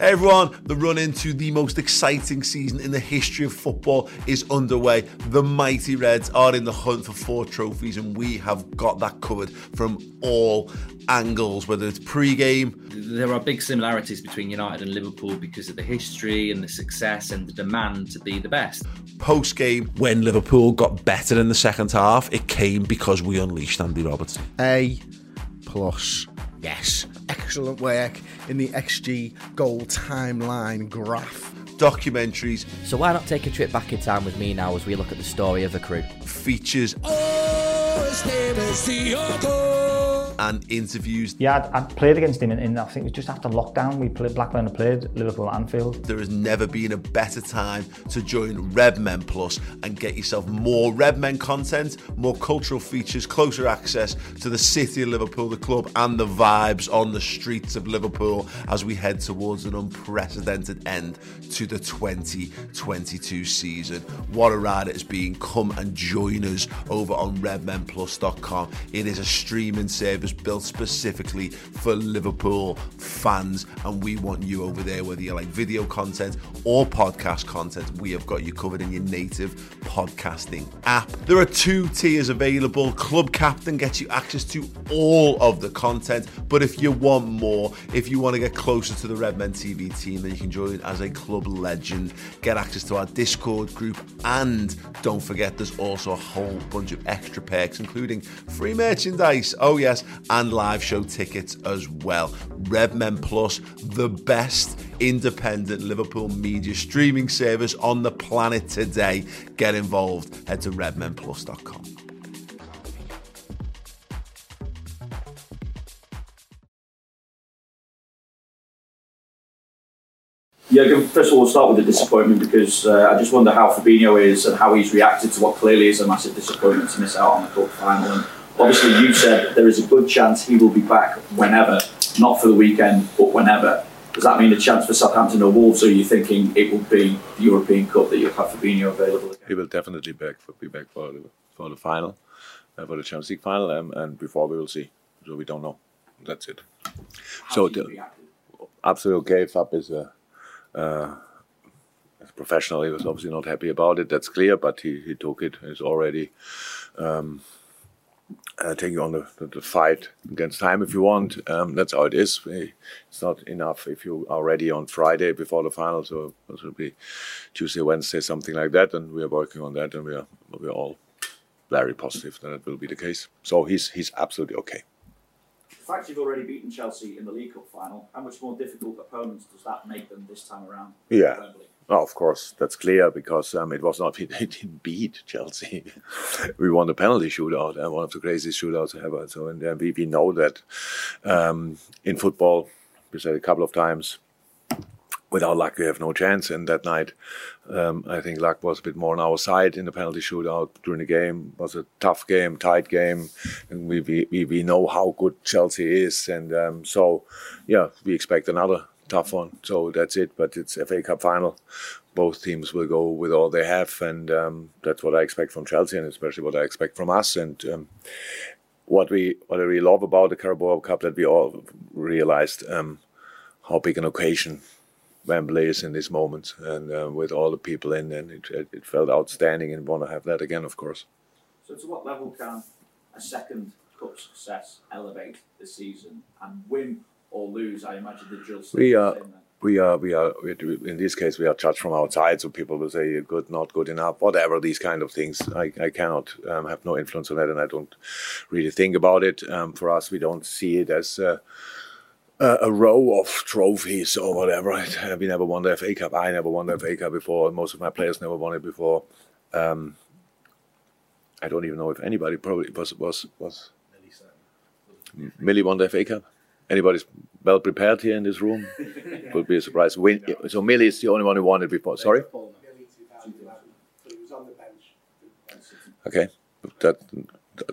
Hey everyone, the run into the most exciting season in the history of football is underway. The mighty Reds are in the hunt for four trophies, and we have got that covered from all angles, whether it's pre-game. There are big similarities between United and Liverpool because of the history and the success and the demand to be the best. Post game, when Liverpool got better in the second half, it came because we unleashed Andy Roberts. A plus. Yes. Excellent work in the XG goal timeline graph. Documentaries. So why not take a trip back in time with me now as we look at the story of the crew? Features. Oh, and interviews. Yeah, I'd, I'd played against him in, in, I think it was just after lockdown. We played Blackburn and played Liverpool at Anfield. There has never been a better time to join Redmen Plus and get yourself more Redmen content, more cultural features, closer access to the city of Liverpool, the club, and the vibes on the streets of Liverpool as we head towards an unprecedented end to the 2022 season. What a ride it has been. Come and join us over on redmenplus.com. It is a streaming service built specifically for Liverpool fans, and we want you over there, whether you like video content or podcast content. We have got you covered in your native podcasting app. There are two tiers available. Club Captain gets you access to all of the content, but if you want more, if you want to get closer to the Redmen TV team, then you can join as a club legend, get access to our Discord group, and don't forget there's also a whole bunch of extra perks, including free merchandise. Oh, yes, and live show tickets as well. Redmen Plus, the best independent Liverpool media streaming service on the planet today. Get involved. Head to redmenplus.com. Yeah, first of all, we'll start with the disappointment because uh, I just wonder how Fabinho is and how he's reacted to what clearly is a massive disappointment to miss out on the cup final. And obviously, you said there is a good chance he will be back whenever, not for the weekend, but whenever. Does that mean a chance for Southampton or Wolves, or are you thinking it will be the European Cup that you'll have Fabinho available again? He will definitely back for, be back for the, for the final, uh, for the Champions League final, um, and before we will see. So we don't know. That's it. How so the, absolutely okay. Fab is a uh, a professional. He was obviously not happy about it. That's clear, but he, he took it. He's already um, uh, taking on the, the, the fight against time if you want. Um, that's how it is. It's not enough if you are ready on Friday before the final. So it will be Tuesday, Wednesday, something like that. And we are working on that, and we are we are all very positive that it will be the case. So he's he's absolutely okay. The fact you've already beaten Chelsea in the League Cup final, how much more difficult opponents does that make them this time around? Yeah. Of course, that's clear because um, it was not we didn't beat Chelsea. we won the penalty shootout, and one of the craziest shootouts ever. So, and uh, we, we know that um, in football, we said a couple of times, without luck, we have no chance. And that night, um, I think luck was a bit more on our side in the penalty shootout during the game. It was a tough game, tight game, and we we, we, we know how good Chelsea is, and um, so yeah, we expect another tough one. So that's it. But it's FA Cup final. Both teams will go with all they have, and um, that's what I expect from Chelsea, and especially what I expect from us. And um, what we what I really love about the Carabao Cup that we all realized um, how big an occasion Wembley is in this moment, and uh, with all the people in, and it, it, felt outstanding, and want to have that again, of course. So, to what level can a second cup success elevate the season and win or lose? I imagine the judge. We are we are we are in this case we are judged from outside so people will say good not good enough whatever these kind of things. I, I cannot um, have no influence on that and i don't really think about it. Um, for us we don't see it as uh, a, a row of trophies or whatever. We never won the fa cup. I never won the fa cup before. Most of my players never won it before. Um, i don't even know if anybody probably was was was Millie won the fa cup anybody's well prepared here in this room. Would be a surprise. Win, so Millie is the only one who won it before. Sorry. Okay, that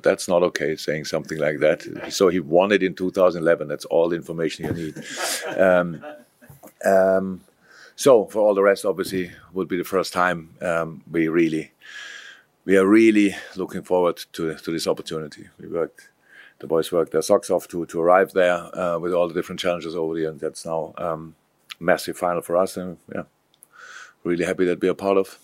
that's not okay saying something like that. So he won it in 2011. That's all the information you need. Um, um, so for all the rest, obviously, would be the first time um, we really, we are really looking forward to to this opportunity. We worked the boys worked their socks off to to arrive there uh, with all the different challenges over the and that's now um, massive final for us and yeah really happy that we're a part of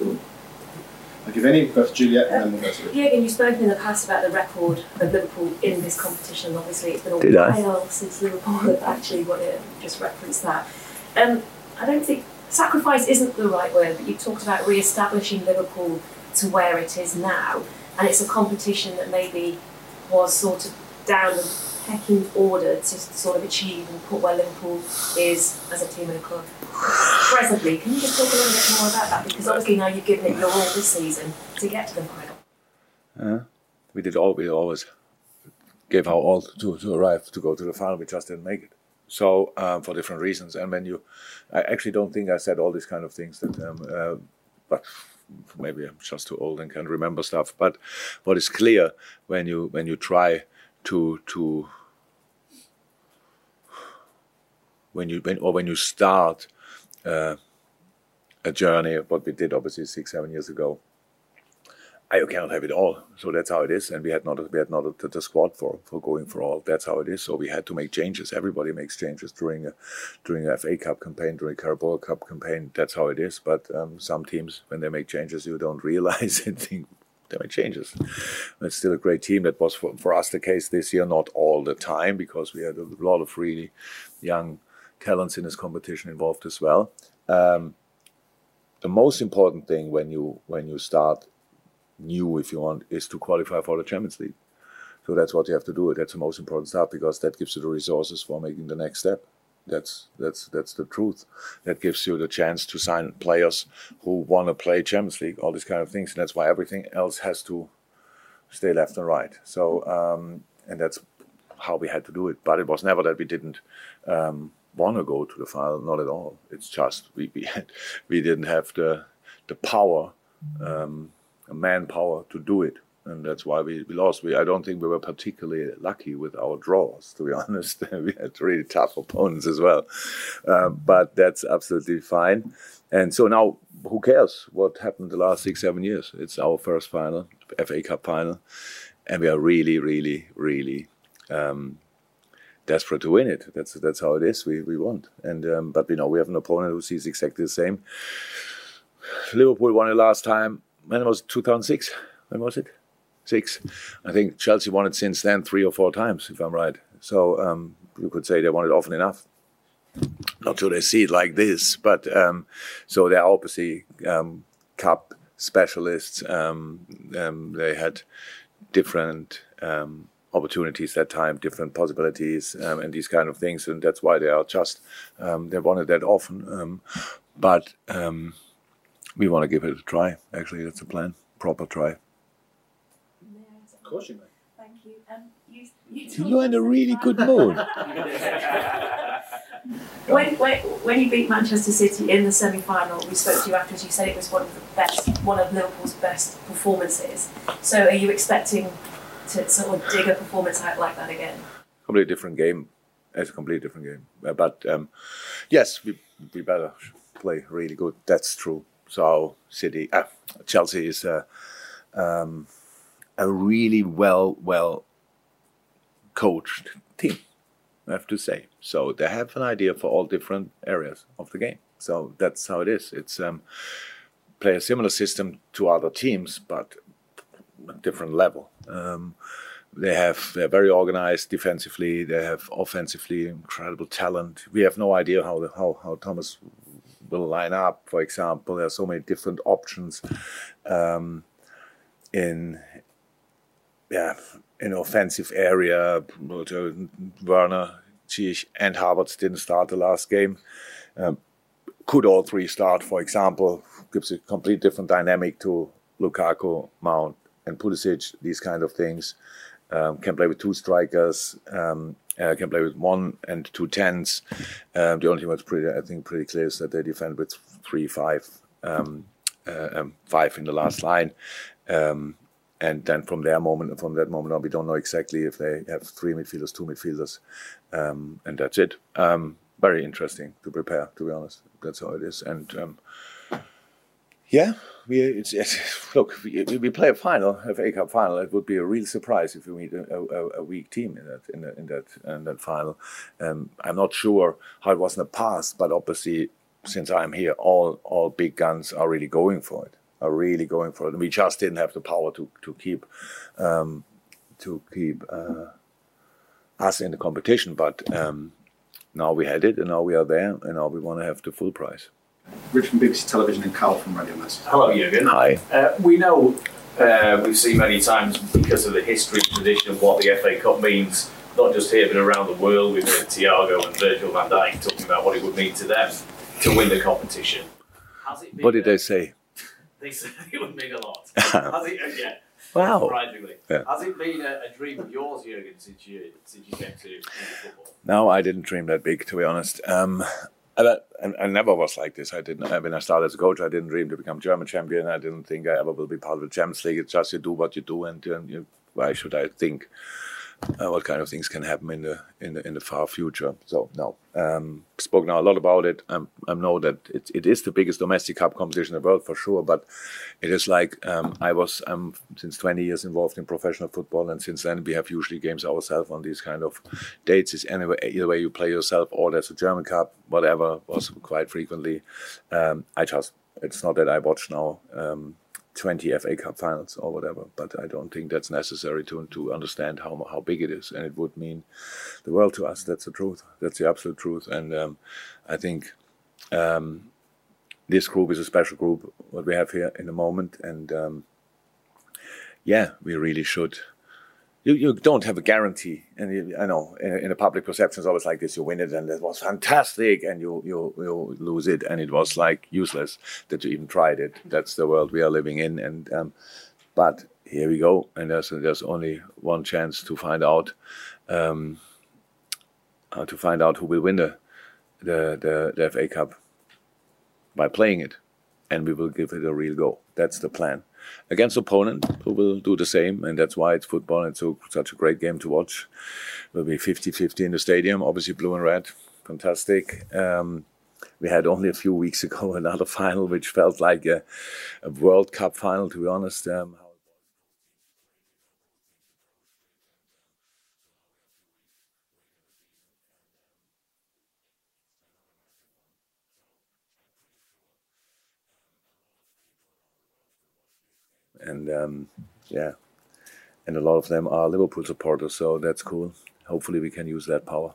I'll give any go to Juliet and then we'll go to Jürgen, you've spoken in the past about the record of Liverpool in this competition. Obviously, it's been a Did I? while since Liverpool have actually won it. Just referenced that. Um, I don't think sacrifice isn't the right word, but you talked about re-establishing Liverpool to where it is now, and it's a competition that maybe was sort of down the pecking order to sort of achieve and put where Liverpool is as a team and a club presently. Can you just talk a little bit more about that? Because obviously now you've given it your all this season to get to the final. uh, we did all we always gave our all to, to arrive to go to the final we just didn't make it so um, for different reasons and when you I actually don't think I said all these kind of things that um, uh, but maybe I'm just too old and can't remember stuff. But what is clear when you when you try to to when you when or when you start uh, a journey, what we did obviously six seven years ago. I cannot have it all, so that's how it is. And we had not we had not the, the squad for for going for all. That's how it is. So we had to make changes. Everybody makes changes during a during a FA Cup campaign, during a Carabao Cup campaign. That's how it is. But um, some teams, when they make changes, you don't realize and think they make changes. It's still a great team. That was for, for us the case this year, not all the time, because we had a lot of really young talents in this competition involved as well. Um, the most important thing when you when you start new, if you want, is to qualify for the Champions League. So that's what you have to do. That's the most important stuff because that gives you the resources for making the next step. That's that's that's the truth. That gives you the chance to sign players who want to play Champions League, all these kind of things, and that's why everything else has to stay left and right. So um, and that's how we had to do it. But it was never that we didn't um, want to go to the final. Not at all. It's just we we had, we didn't have the the power. Um, manpower to do it. And that's why we, we lost. We i don't think we were particularly lucky with our draws to be honest. We had really tough opponents as well. Uh, but that's absolutely fine. And so now who cares what happened the last six seven years? It's our first final fa cup final. And we are really really really um, desperate to win it. That's that's how it is. We, we want. And um, but we know we have an opponent who sees exactly the same. Liverpool won it last time when was it? 2006 when was it? Six. I think chelsea won it since then three or four times if i'm right. So um, you could say they won it often enough. Not sure they see it like this but um, so they're obviously um, cup specialists. Um, um, they had different um, opportunities that time different possibilities and these kind of things and that's why they are just they won it that often but we want to give it a try. Actually, that's a plan. Proper try. Of course you may. Thank you. Um, you, you You're in a really good mood. when, when, when you beat Manchester City in the semi-final, we spoke to you afterwards. You said it was one of the best, one of Liverpool's best performances. So, are you expecting to sort of dig a performance out like that again? Completely different game. It's a completely different game. Uh, but um, yes, we we better play really good. That's true. So City, uh, Chelsea is a, um, a really well well coached team. I have to say. So they have an idea for all different areas of the game. So that's how it is. It's um, play a similar system to other teams, but a different level. Um, they have they're very organized defensively. They have offensively incredible talent. We have no idea how the, how how Thomas will line up. For example, there are so many different options um, in yeah in offensive area. Werner, Ziyech, and Havertz didn't start the last game. Um, could all three start? For example, gives a complete different dynamic to Lukaku, Mount, and Pulisic. These kind of things. Um, can play with two strikers. Um, uh, can play with one and two tens. Um, the only thing that's pretty, I think, pretty clear is that they defend with three, five, um, uh, um, five in the last line. Um, and then from their moment, from that moment on, we don't know exactly if they have three midfielders, two midfielders, um, and that's it. Um, very interesting to prepare, to be honest. That's how it is. And yeah, we it's, it's, look. We, play a final, a FA Cup final. It would be a real surprise if we meet a, a, a weak team in that in, that in that in that final. Um, I'm not sure how it was in the past, but obviously, since I'm here, all all big guns are really going for it. Are really going for it. And we just didn't have the power to to keep um, to keep uh, us in the competition. But um, now we had it, and now we are there, and now we want to have the full prize. Rich from BBC Television and Carl from Radio Mess. Hello, Jurgen. Hi. Uh, we know, uh, we've seen many times because of the history and tradition of what the FA Cup means, not just here but around the world. We've heard Thiago and Virgil van Dijk talking about what it would mean to them to win the competition. Has it been What did they say? They said it would mean a lot. Has it, uh, yeah. Wow. Surprisingly. Yeah. Has it been a, a dream of yours, Jurgen, since you since you came to into football? No, I didn't dream that big, to be honest. Um, I, I, never was like this. I didn't. When I started as a coach, I didn't dream to become German champion. I didn't think I ever will be part of the Champions League. It's just you do what you do, and um, you, why should I think uh, what kind of things can happen in the in the in the far future? So no. Um, spoke now a lot about it. Um, I know that it, it is the biggest domestic cup competition in the world for sure, but it is like um, I was um, since 20 years involved in professional football, and since then we have usually games ourselves on these kind of dates. Is anyway either way you play yourself or there's a German Cup, whatever was quite frequently. Um, I just it's not that I watch now. Um, 20 FA Cup finals or whatever, but I don't think that's necessary to to understand how how big it is, and it would mean the world to us. That's the truth. That's the absolute truth, and um, I think um, this group is a special group. What we have here in the moment, and um, yeah, we really should. You, you don't have a guarantee, and you, I know in, in public perception it's always like this: you win it, and it was fantastic, and you you you lose it, and it was like useless that you even tried it. That's the world we are living in, and um, but here we go, and there's there's only one chance to find out um, uh, to find out who will win the the the, the FA Cup by playing it, and we will give it a real go. That's the plan against opponent who will do the same, and that's why it's football. It's so, such a great game to watch. Will be 50-50 in the stadium, obviously blue and red, fantastic. Um, we had only a few weeks ago another final, which felt like a, a World Cup final, to be honest. Um, and um, yeah, and a lot of them are Liverpool supporters, so that's cool. Hopefully, we can use that power.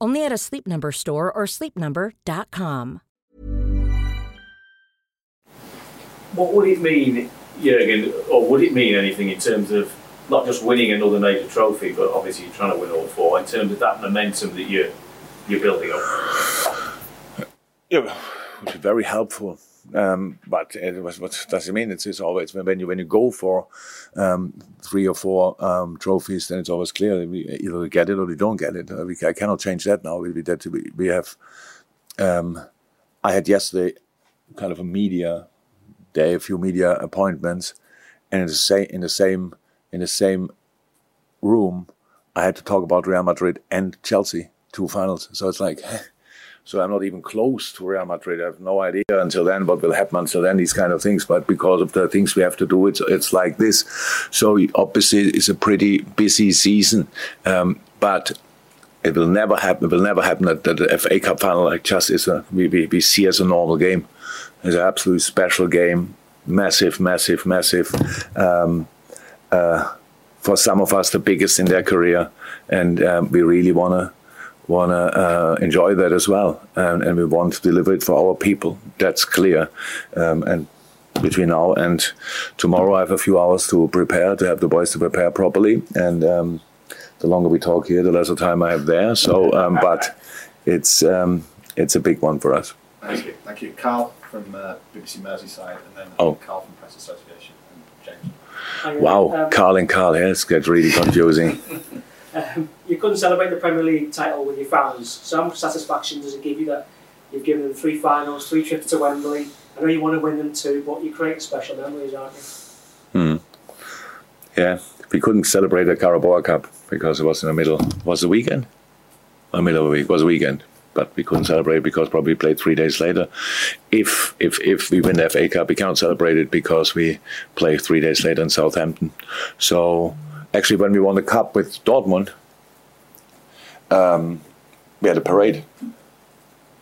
Only at a Sleep Number store or sleepnumber.com. What would it mean, Jurgen, or would it mean anything in terms of not just winning another major trophy, but obviously you're trying to win all four in terms of that momentum that you're you're building up? Yeah, would be very helpful. Um, but it was, what does it mean? It's, it's always when you when you go for um, three or four um, trophies, then it's always clear we either we get it or we don't get it. Uh, we, I cannot change that now. We we, we, we have. Um, I had yesterday kind of a media day, a few media appointments, and in the same in the same in the same room, I had to talk about Real Madrid and Chelsea, two finals. So it's like, so I'm not even close to Real Madrid. I have no idea until then what will happen until then, these kind of things. But because of the things we have to do, it's it's like this. So obviously, it's a pretty busy season. Um, but it will never happen. It will never happen that, that the FA Cup final like just is a we, we, we see as a normal game. It's an absolutely special game, massive, massive, massive. Um, uh, for some of us the biggest in their career, and um, we really want to want to uh, enjoy that as well, and, and, we want to deliver it for our people. That's clear, um, and. Between now and tomorrow, I have a few hours to prepare, to have the boys to prepare properly. And um, the longer we talk here, the less time I have there. So, um, but it's um, it's a big one for us. Thank you, thank you, Carl from uh, BBC Merseyside, and then oh. Carl from Press Association, and James. Wow, um, Carl and Carl, yeah, it's gets really confusing. um, you couldn't celebrate the Premier League title with your fans. So, how much satisfaction does it give you that you've given them three finals, three trips to Wembley? I know you want to win them too, but you create special memories, aren't you? Hmm. Yeah, we couldn't celebrate the Carabao Cup because it was in the middle. Was the weekend? A middle of the week. Was a weekend but we couldn't celebrate because probably played three days later. If if if we win the FA Cup, we can't celebrate it because we play three days later in Southampton. So actually, when we won the cup with Dortmund, um, we had a parade.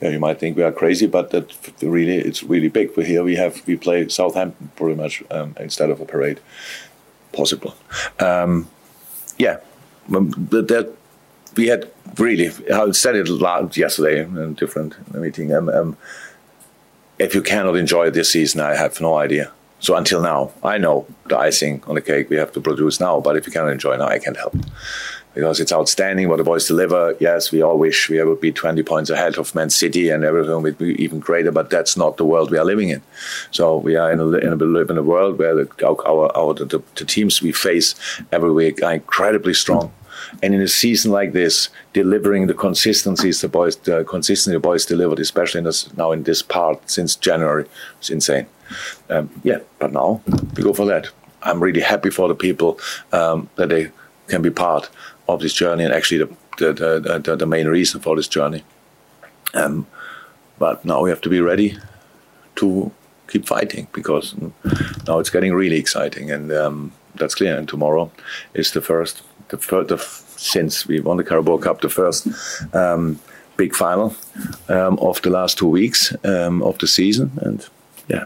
Yeah, you might think we are crazy, but that really it's really big. But here we have we play Southampton pretty much um, instead of a parade. Possible, um, yeah. That we had really, I said it loud yesterday in a different meeting. Um, um, if you cannot enjoy this season, I have no idea. So until now, I know the icing on the cake we have to produce now, but if you cannot enjoy now, I can't help. Because it's outstanding what the boys deliver. Yes, we all wish we would be 20 points ahead of Man City and everything would be even greater, but that's not the world we are living in. So we are in a, in a, in a world where the, our, our, the, the teams we face every week are incredibly strong. And in a season like this, delivering the consistencies the boys, the consistency the boys delivered, especially in this, now in this part since January, it's insane. Um, yeah, but now we go for that. I'm really happy for the people um, that they can be part of this journey and actually the the, the, the, main reason for this journey. Um, but now we have to be ready to keep fighting because now it's getting really exciting and um, that's clear. And tomorrow is the first the, the since we won the Carabao Cup, the first um, big final um, of the last two weeks um, of the season. And yeah,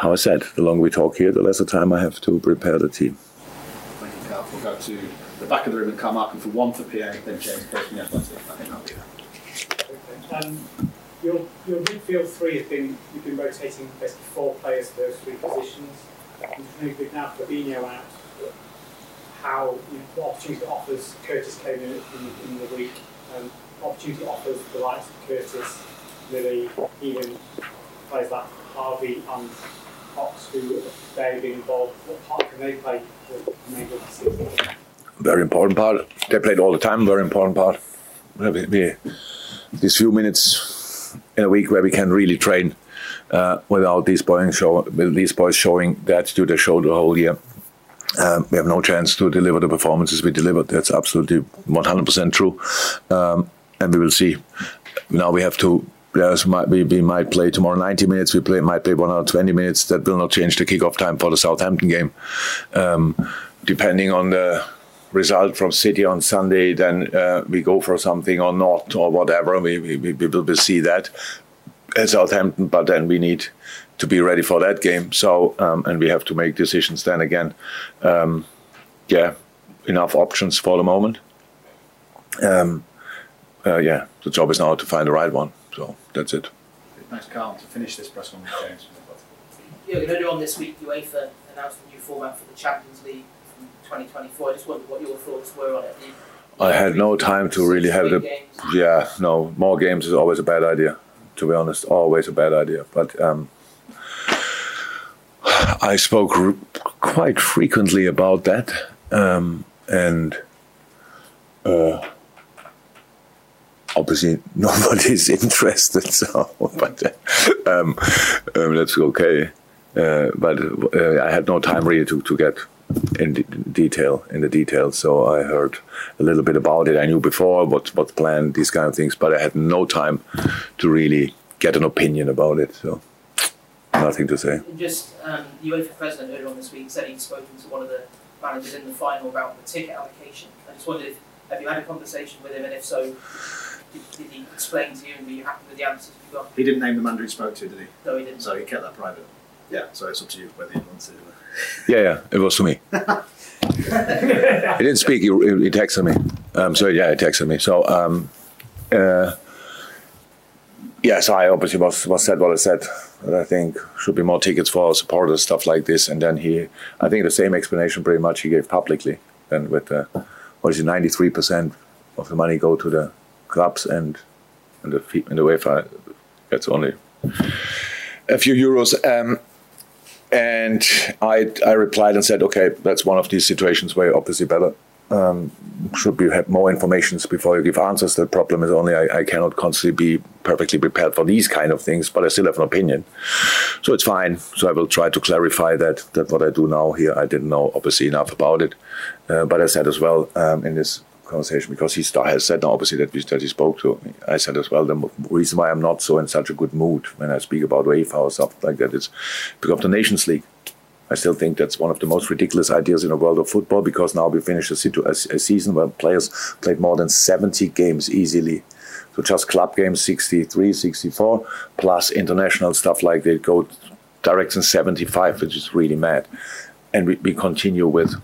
how I said, the longer we talk here, the less time I have to prepare the team. Thank you, Carl. We'll go to the back of the room and Carl Markham for one for PA, then James Close from the Athletic. I think that'll be that. Um, your, your midfield three has been, you've been rotating basically four players for those three positions. You've moved now Fabinho out how you know, what opportunity offers Curtis came in, in, in the week, um, opportunity offers the likes of Curtis, Lily, even players like Harvey and Ox who they've been involved, what part can they play to the season? Very important part. They played all the time. Very important part. We, these few minutes in a week where we can really train uh, without these boys show these boys showing the attitude they showed the whole year. Um, we have no chance to deliver the performances we delivered. That's absolutely 100% true. Um, and we will see. Now we have to. Players might we, we might play tomorrow 90 minutes. We play might play 120 minutes. That will not change the kickoff time for the Southampton game. Um, depending on the result from City on Sunday, then uh, we go for something or not or whatever. We, we, we will see that at Southampton, but then we need to be ready for that game. So um, and we have to make decisions then again. Um, yeah, enough options for the moment. Um, uh, yeah, the job is now to find the right one. So that's it. Thanks, Carl, to finish this press conference, James. Yeah, earlier on this week, UEFA announced a new format for the Champions League from 2024. I just wondered what your thoughts were on it. I had no time to really have the. Yeah, no, more games is always a bad idea. To be honest, always a bad idea. But um, I spoke r- quite frequently about that, um, and uh, obviously nobody's interested. So, but um, um, that's okay. Uh, but uh, I had no time really to, to get in de- detail in the details. So I heard a little bit about it. I knew before what what's planned, these kind of things, but I had no time to really get an opinion about it. So nothing to say. Just um, the UEFA president earlier on this week said he'd spoken to one of the managers in the final about the ticket allocation. I just wondered if have you had a conversation with him, and if so, did, did he explain to you, and were you happy with the answers you got? He didn't name the man he spoke to, did he? No, he didn't. So he kept that private. Yeah. So it's up to you whether you want to. Yeah, yeah, it was to me. he didn't speak. He, he texted me. Um, so yeah, he texted me. So um, uh, yeah, so I obviously was was said what I said. That I think should be more tickets for our supporters, stuff like this. And then he, I think the same explanation pretty much he gave publicly. And with uh, what is it, ninety three percent of the money go to the clubs and and the and the UEFA gets only a few euros. Um, and I I replied and said, okay, that's one of these situations where obviously better um, should be have more information before you give answers. The problem is only I, I cannot constantly be perfectly prepared for these kind of things, but I still have an opinion. So it's fine. So I will try to clarify that that what I do now here, I didn't know obviously enough about it. Uh, but I said as well um, in this conversation because he has said now obviously that, we, that he spoke to. me. I said as well the reason why I'm not so in such a good mood when I speak about UEFA or stuff like that is because of the Nations League. I still think that's one of the most ridiculous ideas in the world of football because now we finished a, situ- a, a season where players played more than 70 games easily. So just club games 63, 64, plus international stuff like that go direct in 75, which is really mad. And we, we continue with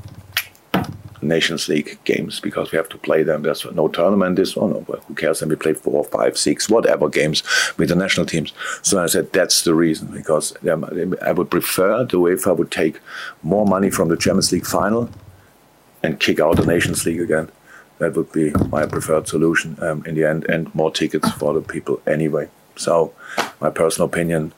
Nations League games because we have to play them. There's no tournament this one. Who cares? And we play four, five, six, whatever games with the national teams. So I said that's the reason because um, I would prefer the UEFA would take more money from the Champions League final and kick out the Nations League again. That would be my preferred solution um, in the end, and more tickets for the people anyway. So, my personal opinion,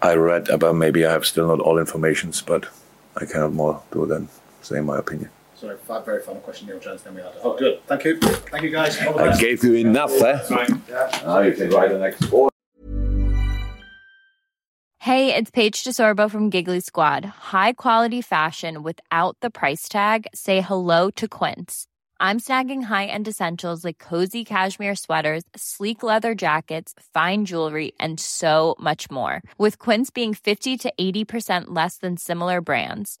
I read about maybe I have still not all informations, but I cannot more do than say my opinion. Sorry, fi- very final question, Neil Jones. Then we had. Oh, good. Thank you. Thank you, guys. All I best. gave you enough, eh? Yeah. Now you can write the next four. Hey, it's Paige DeSorbo from Giggly Squad. High quality fashion without the price tag. Say hello to Quince. I'm snagging high-end essentials like cozy cashmere sweaters, sleek leather jackets, fine jewelry, and so much more. With Quince being 50 to 80% less than similar brands.